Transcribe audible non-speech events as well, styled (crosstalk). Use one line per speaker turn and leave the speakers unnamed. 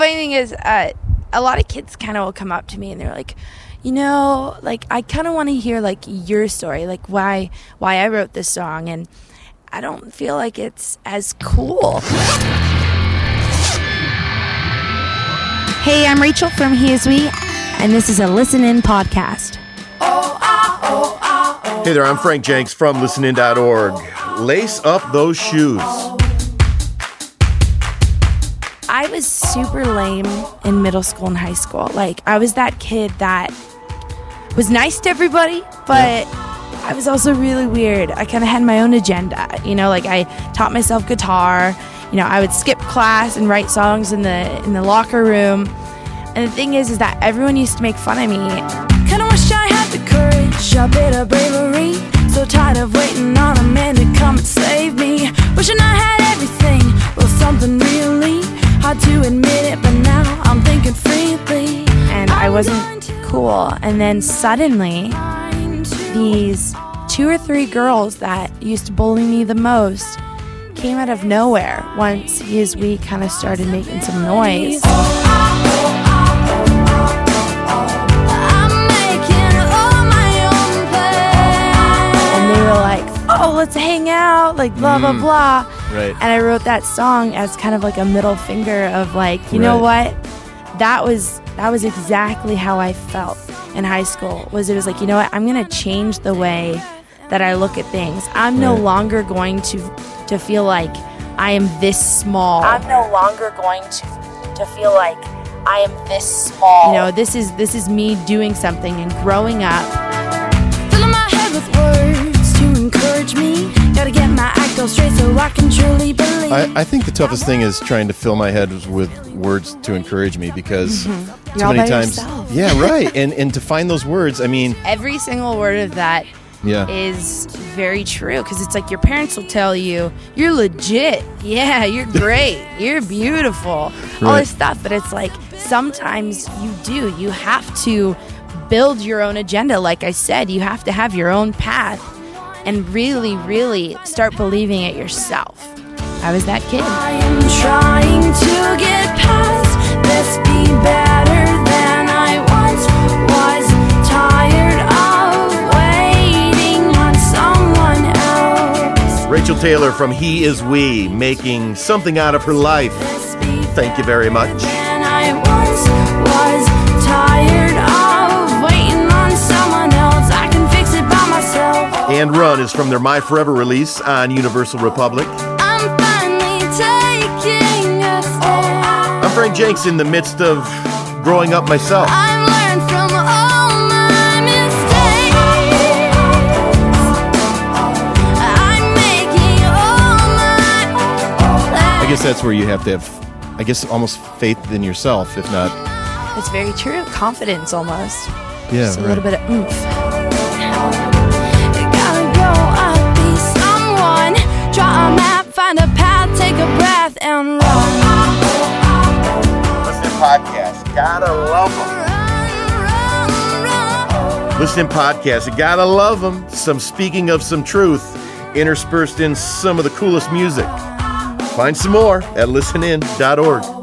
funny thing is, uh, a lot of kids kind of will come up to me and they're like, you know, like I kind of want to hear like your story, like why why I wrote this song, and I don't feel like it's as cool. Hey, I'm Rachel from He Is We, and this is a Listen In podcast.
Hey there, I'm Frank Jenks from listenin.org. Lace up those shoes.
I was super lame in middle school and high school. Like, I was that kid that was nice to everybody, but I was also really weird. I kind of had my own agenda. You know, like I taught myself guitar. You know, I would skip class and write songs in the in the locker room. And the thing is, is that everyone used to make fun of me.
Kinda wish I had the courage, a bit of bravery. So tired of waiting on a man to come and save me. Wishing I had everything, well, something really hard to admit it, but now I'm thinking freely.
and I wasn't cool. And then suddenly, these two or three girls that used to bully me the most came out of nowhere once He Is We kind of started making some noise.
Oh, I'm making all my own plans.
And they were like, oh, let's hang out, like blah, blah, mm. blah.
Right.
And I wrote that song as kind of like a middle finger of like, you know what? That was that was exactly how I felt in high school. Was it was like, you know what? I'm going to change the way that I look at things. I'm no longer going to to feel like I am this small. I'm no longer going to to feel like I am this small. You know, this is this is me doing something and growing up.
Filling my head with words to encourage me. Gotta get my act straight so I can truly believe.
I, I think the toughest thing is trying to fill my head with words to encourage me because mm-hmm.
You're
too many times.
yourself.
Yeah, right. and and to find those words, I mean,
Every single word of that
yeah.
is very true because it's like your parents will tell you you're legit yeah you're (laughs) great you're beautiful All this stuff but it's like sometimes you do you have to build your own agenda like i said you have to have your own path and really really start believing it yourself i was that kid
I am trying to get past this, be better than I once was. Tired of waiting on someone else.
Rachel Taylor from He Is We, making something out of her life. Thank you very much. And Run is from their My Forever release on Universal Republic.
I'm finally taking a stand.
I'm Frank Jenks in the midst of growing up myself.
I've learned from all my mistakes. I'm making all my
I guess that's where you have to have, I guess, almost faith in yourself, if not.
it's very true confidence almost
Yeah,
just a little bit of oomph
gotta
love them. Podcast, you gotta love them. Some speaking of some truth, interspersed in some of the coolest music. Find some more at listenin.org.